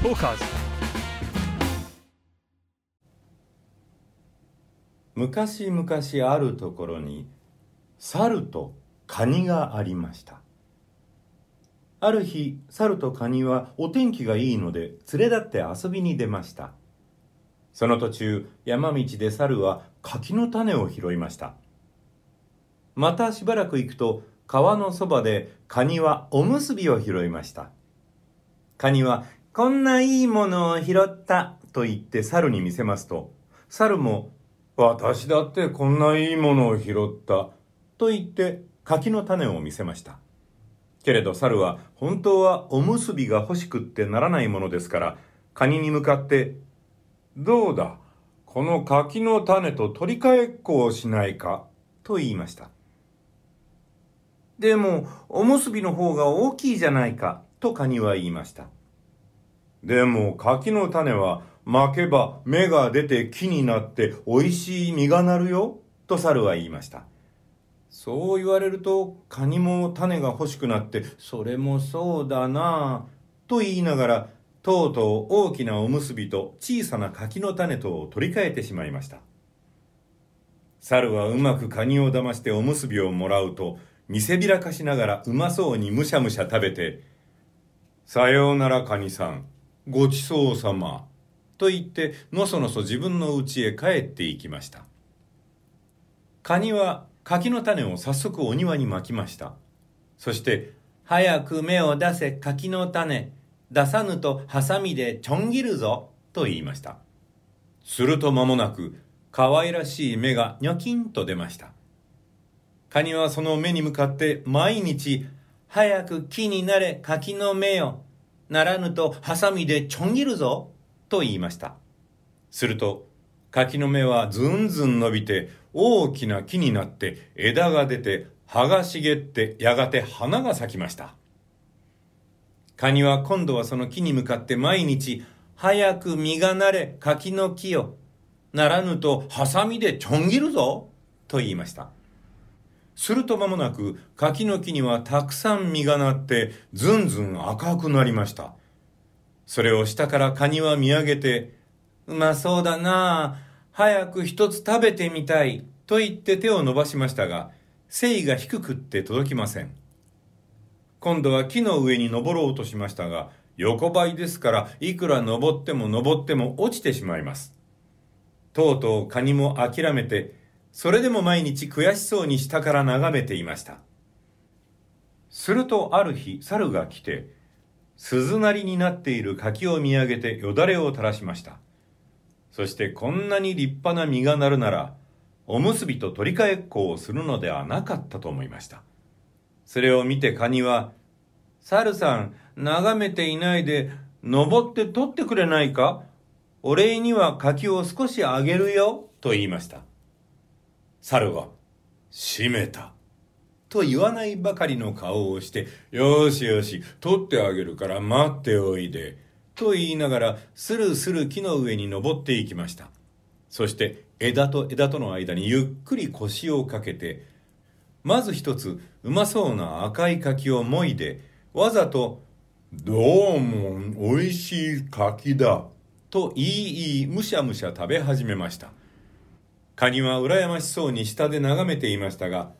トーカーズ昔々あるところに猿とカニがありました。ある日猿とカニはお天気がいいので連れ立って遊びに出ました。その途中山道で猿は柿の種を拾いました。またしばらく行くと川のそばでカニはおむすびを拾いました。カニはこんないいものを拾ったと言って猿に見せますと猿も私だってこんないいものを拾ったと言って柿の種を見せました。けれど猿は本当はおむすびが欲しくってならないものですからカニに向かってどうだこの柿の種と取り替えっこをしないかと言いました。でもおむすびの方が大きいじゃないかとカニは言いました。でも柿の種は巻けば芽が出て木になって美味しい実がなるよ、と猿は言いました。そう言われると、カニも種が欲しくなって、それもそうだなぁ、と言いながら、とうとう大きなおむすびと小さな柿の種とを取り替えてしまいました。猿はうまくカニを騙しておむすびをもらうと、見せびらかしながらうまそうにむしゃむしゃ食べて、さようならカニさん、ごちそうさま、と言ってのそのそ自分の家へ帰っていきました。カニは柿の種を早速お庭にまきました。そして「早く芽を出せ柿の種。出さぬとハサミでちょん切るぞ」と言いました。すると間もなく可愛らしい芽がニョキンと出ました。カニはその芽に向かって毎日「早く木になれ柿の芽よならぬとハサミでちょん切るぞ」と言いました。すると、柿の芽はずんずん伸びて大きな木になって枝が出て葉が茂ってやがて花が咲きました。カニは今度はその木に向かって毎日、早く実がなれ柿の木よ。ならぬとハサミでちょん切るぞ。と言いました。すると間もなく柿の木にはたくさん実がなってずんずん赤くなりました。それを下からカニは見上げて、うまそうだなあ、早く一つ食べてみたい、と言って手を伸ばしましたが、繊維が低くって届きません。今度は木の上に登ろうとしましたが、横ばいですから、いくら登っても登っても落ちてしまいます。とうとうカニも諦めて、それでも毎日悔しそうに下から眺めていました。するとある日、猿が来て、鈴なりになっている柿を見上げてよだれを垂らしました。そしてこんなに立派な実がなるなら、おむすびと取り替えっこをするのではなかったと思いました。それを見てカニは、猿さん、眺めていないで、登って取ってくれないか？お礼には柿を少しあげるよ、と言いました。猿は、閉めた。と言わないばかりの顔をして、よしよし、取ってあげるから待っておいで。と言いながら、スルスル木の上に登っていきました。そして、枝と枝との間にゆっくり腰をかけて、まず一つ、うまそうな赤い柿をもいで、わざと、どうも、美味しい柿だ。と言い言い、むしゃむしゃ食べ始めました。カニは羨ましそうに下で眺めていましたが、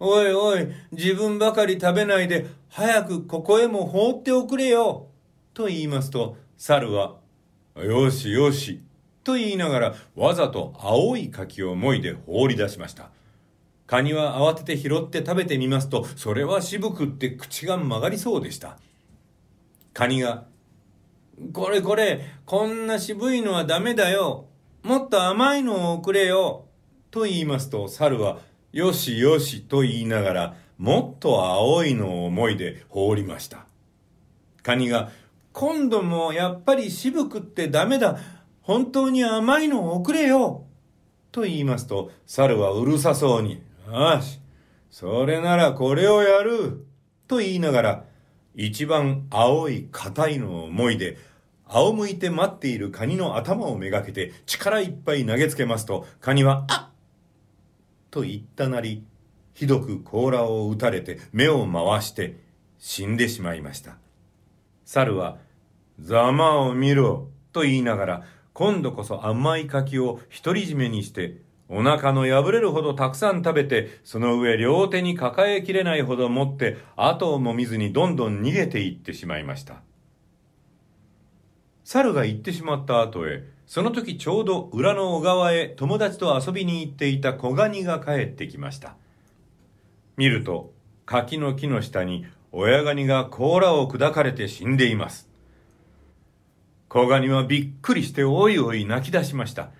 おいおい、自分ばかり食べないで、早くここへも放っておくれよ。と言いますと、猿は、よしよし。と言いながら、わざと青い柿をもいで放り出しました。カニは慌てて拾って食べてみますと、それは渋くって口が曲がりそうでした。カニが、これこれ、こんな渋いのはダメだよ。もっと甘いのをくれよ。と言いますと、猿は、よしよしと言いながら、もっと青いのを思いで放りました。カニが、今度もやっぱり渋くってダメだ。本当に甘いのをくれよ。と言いますと、猿はうるさそうに、よし、それならこれをやる。と言いながら、一番青い硬いのを思いで、仰向いて待っているカニの頭をめがけて力いっぱい投げつけますと、カニは、あっと言ったなり、ひどく甲羅を打たれて目を回して死んでしまいました。猿は、ざまを見ろと言いながら、今度こそ甘い柿を独り占めにして、お腹の破れるほどたくさん食べて、その上両手に抱えきれないほど持って、後をも見ずにどんどん逃げていってしまいました。猿が行ってしまった後へ、その時ちょうど裏の小川へ友達と遊びに行っていた小ガニが帰ってきました。見ると、柿の木の下に親ガニが甲羅を砕かれて死んでいます。小ガニはびっくりしておいおい泣き出しました。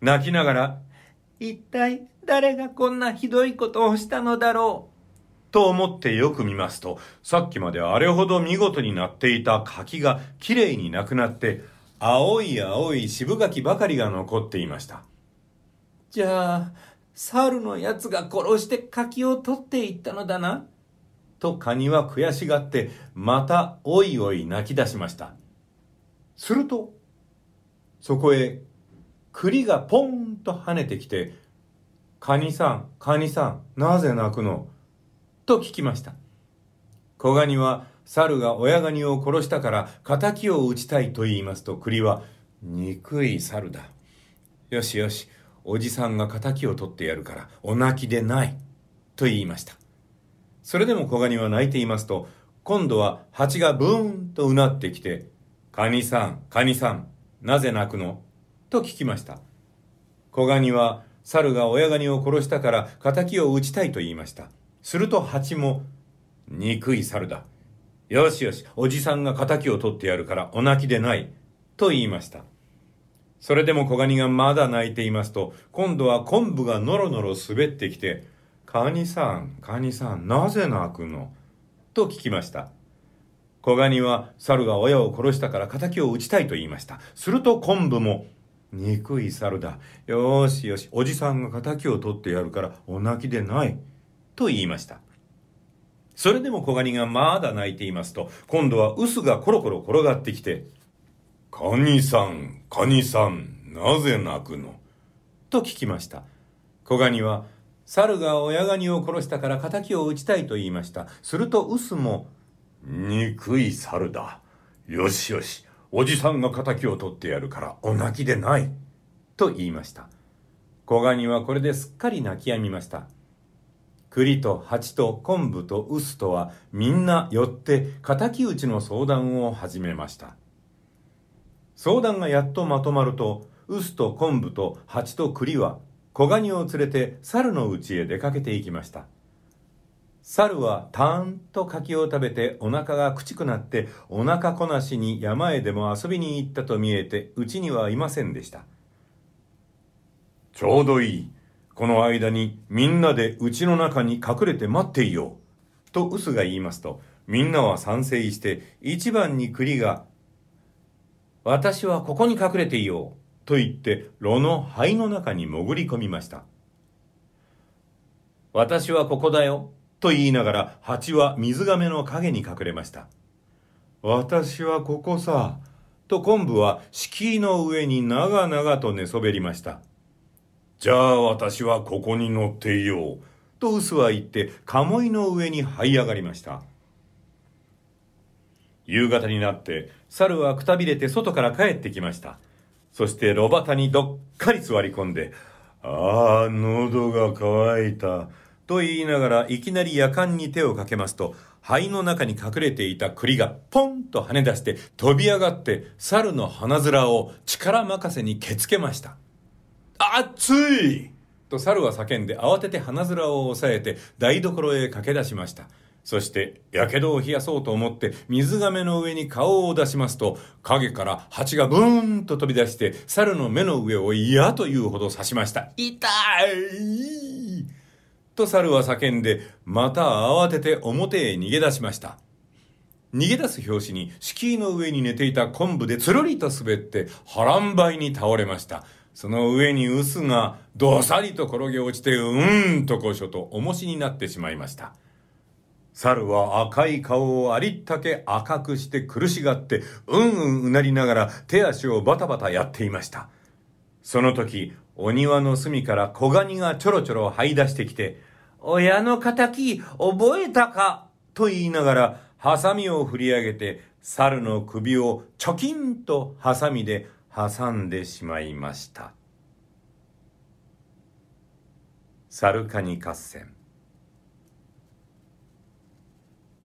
泣きながら、一体誰がこんなひどいことをしたのだろう。と思ってよく見ますと、さっきまであれほど見事になっていた柿がきれいになくなって、青い青い渋柿ばかりが残っていました。じゃあ、猿のやつが殺して柿を取っていったのだな。とカニは悔しがって、またおいおい泣き出しました。すると、そこへ栗がポンと跳ねてきて、カニさん、カニさん、なぜ泣くの？と聞きました。小ガニは、猿が親ガニを殺したから仇を討ちたいと言いますと、栗は、憎い猿だ。よしよし、おじさんが仇を取ってやるから、お泣きでない。と言いました。それでも小ガニは泣いていますと、今度は蜂がブーンとうなってきて、カニさん、カニさん、なぜ泣くの？と聞きました。小ガニは、猿が親ガニを殺したから仇を討ちたいと言いました。すると蜂も、憎い猿だ。よしよし、おじさんが仇を取ってやるからお泣きでない。と言いました。それでも小ガニがまだ泣いていますと、今度は昆布がノロノロ滑ってきて、カニさん、カニさん、なぜ泣くの？と聞きました。小ガニは猿が親を殺したから仇を討ちたいと言いました。すると昆布も、憎い猿だ。よしよし、おじさんが仇を取ってやるからお泣きでない。と言いました。それでも小ガニがまだ泣いていますと、今度は臼がコロコロ転がってきて、カニさん、カニさん、なぜ泣くの？と聞きました。小ガニは、猿が親ガニを殺したから仇を討ちたいと言いました。すると臼も、憎い猿だ。よしよし、おじさんが仇を取ってやるからお泣きでない。と言いました。小ガニはこれですっかり泣き止みました。栗と蜂と昆布と臼とはみんな寄って敵討ちの相談を始めました。相談がやっとまとまると、臼と昆布と蜂と栗は小ガニを連れて猿の家へ出かけていきました。猿はたーんと柿を食べてお腹がくちくなってお腹こなしに山へでも遊びに行ったと見えてうちにはいませんでした。ちょうどいい。この間にみんなでうちの中に隠れて待っていよう。と臼が言いますとみんなは賛成して一番に栗が私はここに隠れていよう。と言って炉の灰の中に潜り込みました。私はここだよ。と言いながら蜂は水亀の影に隠れました。私はここさ。と昆布は敷居の上に長々と寝そべりました。じゃあ私はここに乗っていよう。と臼は言って鴨居の上に這い上がりました。夕方になって猿はくたびれて外から帰ってきました。そして炉端にどっかり座り込んで、ああ、喉が渇いた。と言いながらいきなり夜間に手をかけますと、肺の中に隠れていた栗がポンと跳ね出して飛び上がって猿の鼻面を力任せにけつけました。熱いと猿は叫んで慌てて鼻面を押さえて台所へ駆け出しました。そして、やけどを冷やそうと思って水亀の上に顔を出しますと、影から蜂がブーンと飛び出して、猿の目の上を嫌というほど刺しました。痛いと猿は叫んで、また慌てて表へ逃げ出しました。逃げ出す拍子に敷居の上に寝ていた昆布でつるりと滑って波乱梅に倒れました。その上に臼がどさりと転げ落ちてうーんとこしょと重しになってしまいました。猿は赤い顔をありったけ赤くして苦しがって、うんうんうなりながら手足をバタバタやっていました。その時、お庭の隅から小ガニがちょろちょろ這い出してきて、親の仇覚えたか？と言いながら、ハサミを振り上げて、猿の首をチョキンとハサミで挟んでしまいました。サルカニ合戦